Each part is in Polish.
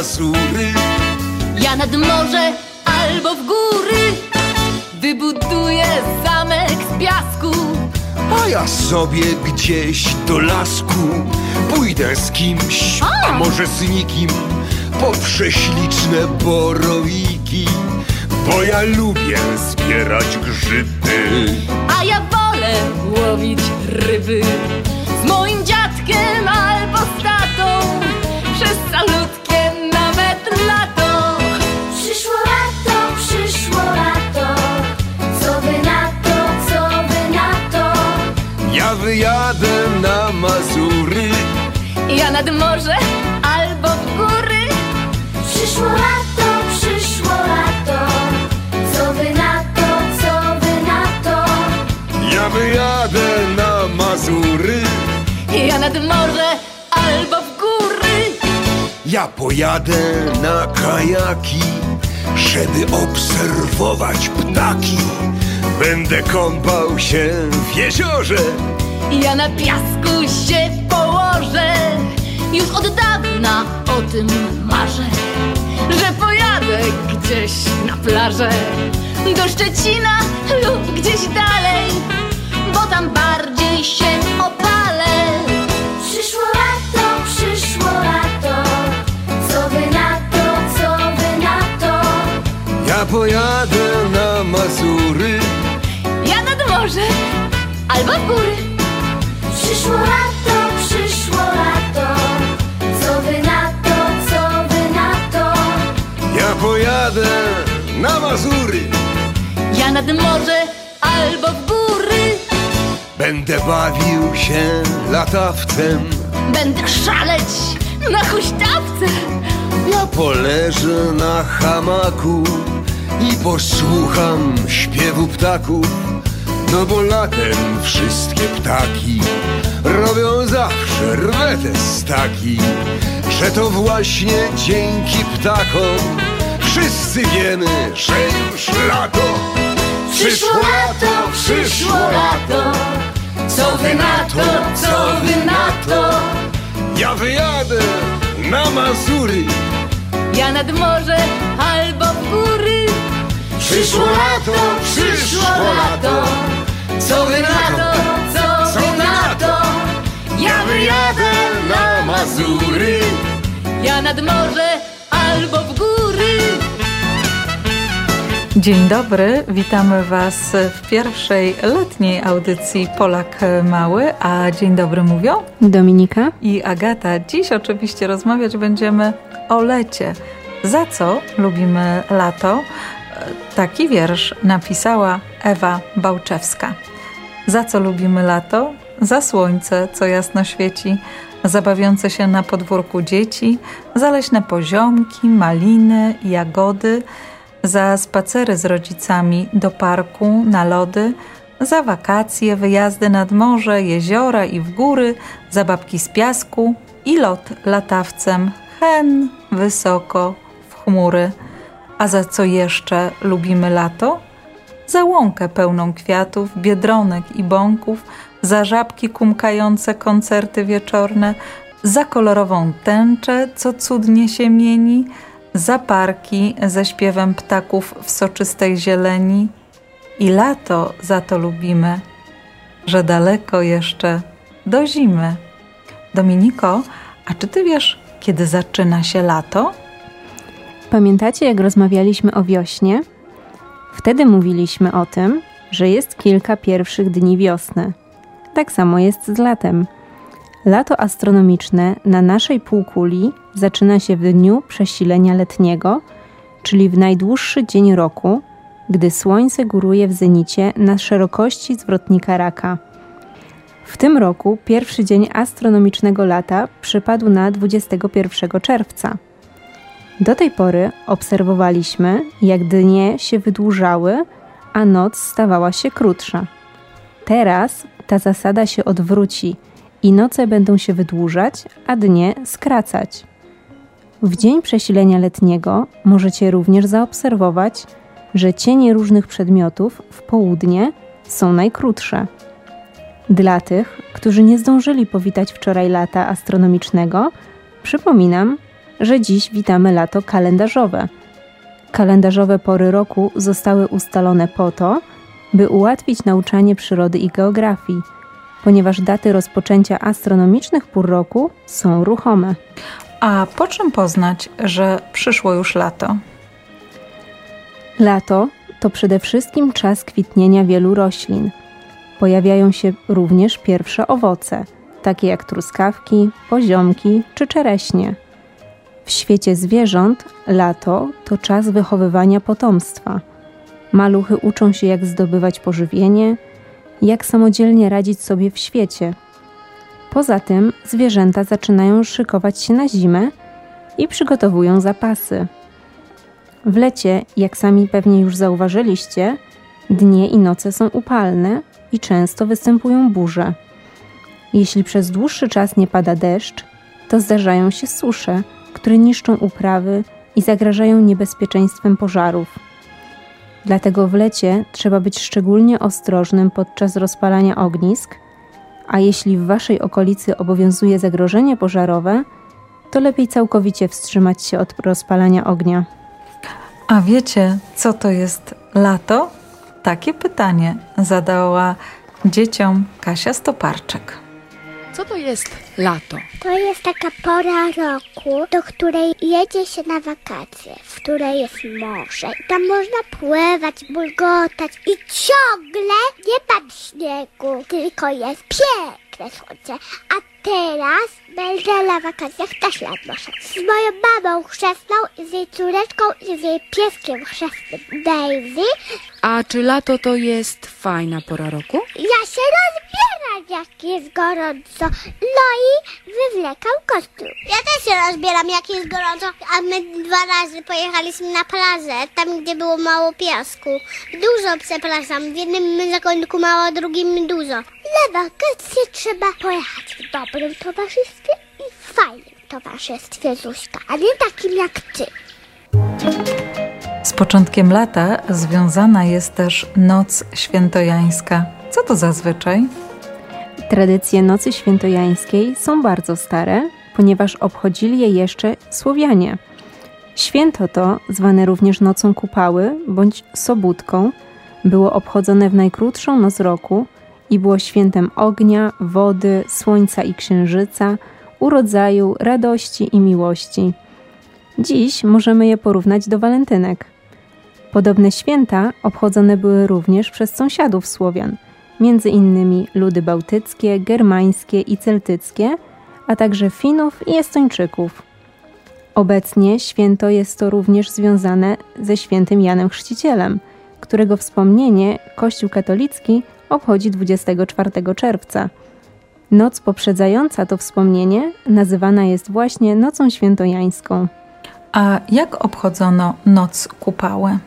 Mazury. Ja nad morze albo w góry wybuduję zamek z piasku. A ja sobie gdzieś do lasku pójdę z kimś, a może z nikim po prześliczne borowiki, bo ja lubię zbierać grzyby. A ja wolę łowić ryby z moim dziadkiem albo z tatą przez calutkie wyjadę na Mazury, Ja nad morze albo w góry Przyszło lato, przyszło lato. Co wy na to, co wy na to? ja wyjadę na Mazury. Ja nad morze albo w góry Ja pojadę na kajaki, żeby obserwować ptaki. Będę kąpał się w jeziorze. Ja na piasku się położę Już od dawna o tym marzę Że pojadę gdzieś na plażę Do Szczecina lub gdzieś dalej Bo tam bardziej się opalę Przyszło lato, przyszło lato. Co wy na to, co wy na to? Ja pojadę na Mazury. Ja nad morze albo w góry Przyszło lato, przyszło lato. Co wy na to, co wy na to? Ja pojadę na Mazury. Ja nad morze albo w góry Będę bawił się latawcem. Będę szaleć na huśtawce Ja poleżę na hamaku i posłucham śpiewu ptaków. No bo latem wszystkie ptaki robią zawsze rwete staki, że to właśnie dzięki ptakom wszyscy wiemy, że już lato. Przyszło lato, przyszło lato, Co wy na to, co wy na to ja wyjadę na Mazury. Ja nad morze albo w góry Przyszło lato, przyszło lato, Co wy na to, co wy na to ja wyjadę na Mazury. Ja nad morze albo w góry Dzień dobry, witamy Was w pierwszej letniej audycji Polak Mały, a dzień dobry mówią Dominika? i Agata. Dziś oczywiście rozmawiać będziemy o lecie. Za co lubimy lato? Taki wiersz napisała Ewa Bałczewska. Za co lubimy lato? Za słońce, co jasno świeci, za bawiące się na podwórku dzieci, za leśne poziomki, maliny, jagody, za spacery z rodzicami do parku, na lody, za wakacje, wyjazdy nad morze, jeziora i w góry, zabawki z piasku i lot latawcem, hen, wysoko, w chmury. A za co jeszcze lubimy lato? Za łąkę pełną kwiatów, biedronek i bąków, za żabki kumkające koncerty wieczorne, za kolorową tęczę, co cudnie się mieni, za parki ze śpiewem ptaków w soczystej zieleni. I lato za to lubimy, że daleko jeszcze do zimy. Dominiko, a czy ty wiesz, kiedy zaczyna się lato? Pamiętacie, jak rozmawialiśmy o wiośnie? Wtedy mówiliśmy o tym, że jest kilka pierwszych dni wiosny. Tak samo jest z latem. Lato astronomiczne na naszej półkuli zaczyna się w dniu przesilenia letniego, czyli w najdłuższy dzień roku, gdy słońce góruje w zenicie na szerokości zwrotnika raka. W tym roku pierwszy dzień astronomicznego lata przypadł na 21 czerwca. Do tej pory obserwowaliśmy, jak dnie się wydłużały, a noc stawała się krótsza. Teraz ta zasada się odwróci i noce będą się wydłużać, a dnie skracać. W dzień przesilenia letniego możecie również zaobserwować, że cienie różnych przedmiotów w południe są najkrótsze. Dla tych, którzy nie zdążyli powitać wczoraj lata astronomicznego, przypominam, że dziś witamy lato kalendarzowe. Kalendarzowe pory roku zostały ustalone po to, by ułatwić nauczanie przyrody i geografii, ponieważ daty rozpoczęcia astronomicznych pór roku są ruchome. A po czym poznać, że przyszło już lato? Lato to przede wszystkim czas kwitnienia wielu roślin. Pojawiają się również pierwsze owoce, takie jak truskawki, poziomki czy czereśnie. W świecie zwierząt lato to czas wychowywania potomstwa. Maluchy uczą się, jak zdobywać pożywienie, jak samodzielnie radzić sobie w świecie. Poza tym zwierzęta zaczynają szykować się na zimę i przygotowują zapasy. W lecie, jak sami pewnie już zauważyliście, dnie i noce są upalne i często występują burze. Jeśli przez dłuższy czas nie pada deszcz, to zdarzają się susze, które niszczą uprawy i zagrażają niebezpieczeństwem pożarów. Dlatego w lecie trzeba być szczególnie ostrożnym podczas rozpalania ognisk, a jeśli w Waszej okolicy obowiązuje zagrożenie pożarowe, to lepiej całkowicie wstrzymać się od rozpalania ognia. A wiecie, co to jest lato? Takie pytanie zadała dzieciom Kasia Stoparczyk. Co to jest lato? To jest taka pora roku, do której jedzie się na wakacje, w której jest morze. I tam można pływać, bulgotać i ciągle nie ma śniegu, tylko jest piękne słońce. A teraz będę na wakacjach też nad morzem. Z moją mamą chrzestną, z jej córeczką i z jej pieskiem chrzestnym Daisy. A czy lato to jest fajna pora roku? Ja się rozbieram, jak jest gorąco. No i wywlekam kościół. Ja też się rozbieram, jak jest gorąco. A my dwa razy pojechaliśmy na plażę, tam gdzie było mało piasku. Dużo, przepraszam. W jednym zakątku mało, a drugim dużo. Na wakacje trzeba pojechać w dobrym towarzystwie i w fajnym towarzystwie, Zuśka, a nie takim jak ty. Z początkiem lata związana jest też Noc Świętojańska. Co to zazwyczaj? Tradycje Nocy Świętojańskiej są bardzo stare, ponieważ obchodzili je jeszcze Słowianie. Święto to, zwane również Nocą Kupały bądź Sobótką, było obchodzone w najkrótszą noc roku i było świętem ognia, wody, słońca i księżyca, urodzaju, radości i miłości. Dziś możemy je porównać do walentynek. Podobne święta obchodzone były również przez sąsiadów Słowian, między innymi ludy bałtyckie, germańskie i celtyckie, a także Finów i Estończyków. Obecnie święto jest to również związane ze świętym Janem Chrzcicielem, którego wspomnienie Kościół katolicki obchodzi 24 czerwca. Noc poprzedzająca to wspomnienie nazywana jest właśnie Nocą Świętojańską. A jak obchodzono Noc Kupały?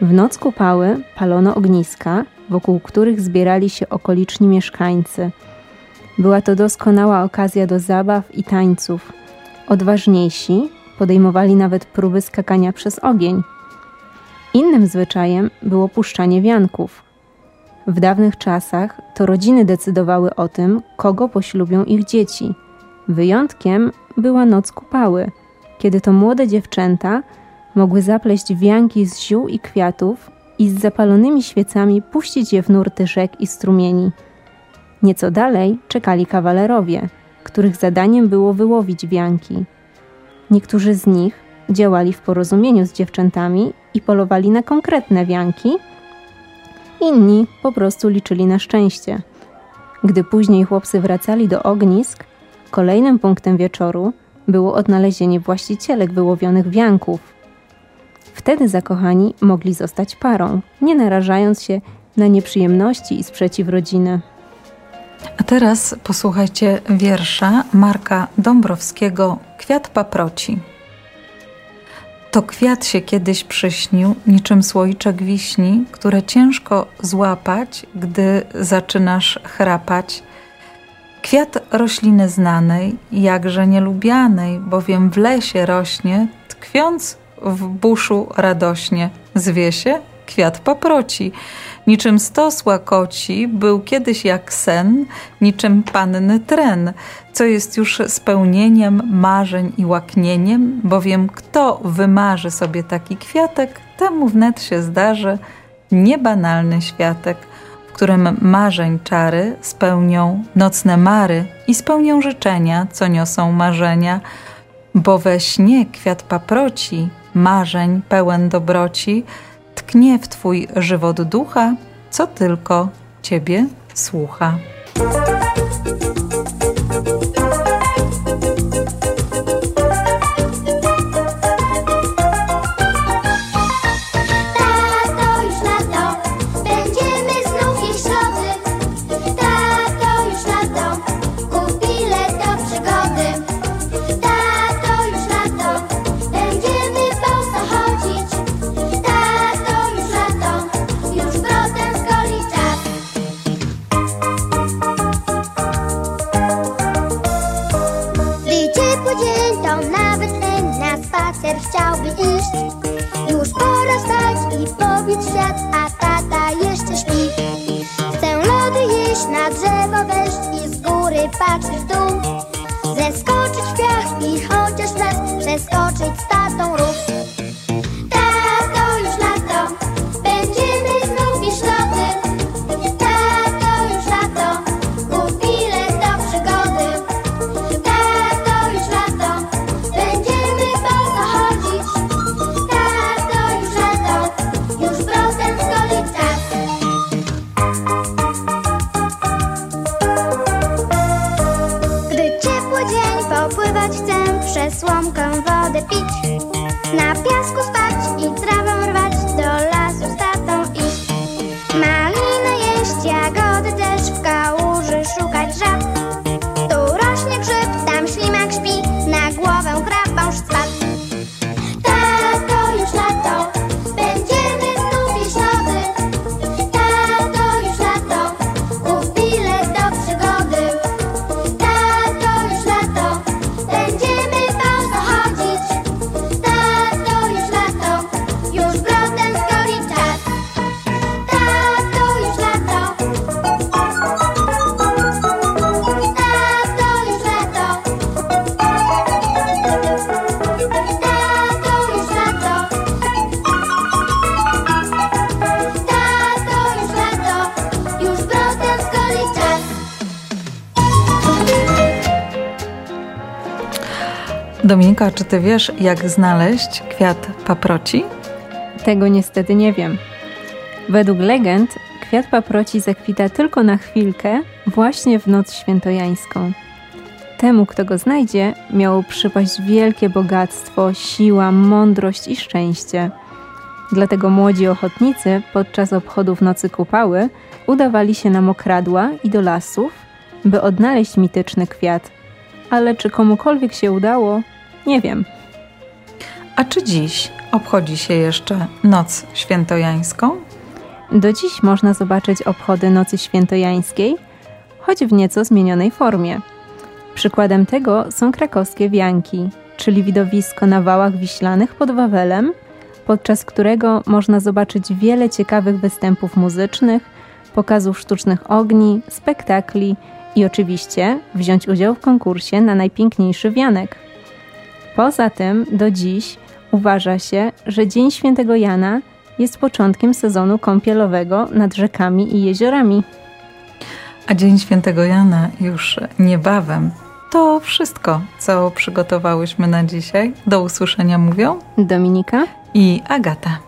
W noc kupały palono ogniska, wokół których zbierali się okoliczni mieszkańcy. Była to doskonała okazja do zabaw i tańców. Odważniejsi podejmowali nawet próby skakania przez ogień. Innym zwyczajem było puszczanie wianków. W dawnych czasach to rodziny decydowały o tym, kogo poślubią ich dzieci. Wyjątkiem była noc kupały, kiedy to młode dziewczęta mogły zapleść wianki z ziół i kwiatów i z zapalonymi świecami puścić je w nurty rzek i strumieni. Nieco dalej czekali kawalerowie, których zadaniem było wyłowić wianki. Niektórzy z nich działali w porozumieniu z dziewczętami i polowali na konkretne wianki, inni po prostu liczyli na szczęście. Gdy później chłopcy wracali do ognisk, kolejnym punktem wieczoru było odnalezienie właścicielek wyłowionych wianków. Wtedy zakochani mogli zostać parą, nie narażając się na nieprzyjemności i sprzeciw rodziny. A teraz posłuchajcie wiersza Marka Dąbrowskiego Kwiat paproci. To kwiat się kiedyś przyśnił, niczym słoiczek wiśni, które ciężko złapać, gdy zaczynasz chrapać. Kwiat rośliny znanej, jakże nielubianej, bowiem w lesie rośnie, tkwiąc w buszu radośnie. Zwie się kwiat paproci. Niczym stos łakoci, był kiedyś jak sen, niczym panny tren, co jest już spełnieniem marzeń i łaknieniem, bowiem kto wymarzy sobie taki kwiatek, temu wnet się zdarzy niebanalny światek, w którym marzeń czary spełnią nocne mary i spełnią życzenia, co niosą marzenia, bo we śnie kwiat paproci, marzeń pełen dobroci, tknie w twój żywot ducha, co tylko ciebie słucha. Na piasku Dominika, czy ty wiesz, jak znaleźć kwiat paproci? Tego niestety nie wiem. Według legend kwiat paproci zakwita tylko na chwilkę, właśnie w noc świętojańską. Temu, kto go znajdzie, miało przypaść wielkie bogactwo, siła, mądrość i szczęście. Dlatego młodzi ochotnicy podczas obchodów Nocy Kupały udawali się na mokradła i do lasów, by odnaleźć mityczny kwiat. Ale czy komukolwiek się udało, nie wiem. A czy dziś obchodzi się jeszcze Noc Świętojańską? Do dziś można zobaczyć obchody Nocy Świętojańskiej, choć w nieco zmienionej formie. Przykładem tego są krakowskie wianki, czyli widowisko na wałach wiślanych pod Wawelem, podczas którego można zobaczyć wiele ciekawych występów muzycznych, pokazów sztucznych ogni, spektakli i oczywiście wziąć udział w konkursie na najpiękniejszy wianek. Poza tym do dziś uważa się, że Dzień Świętego Jana jest początkiem sezonu kąpielowego nad rzekami i jeziorami. A Dzień Świętego Jana już niebawem. To wszystko, co przygotowałyśmy na dzisiaj. Do usłyszenia mówią Dominika? i Agata.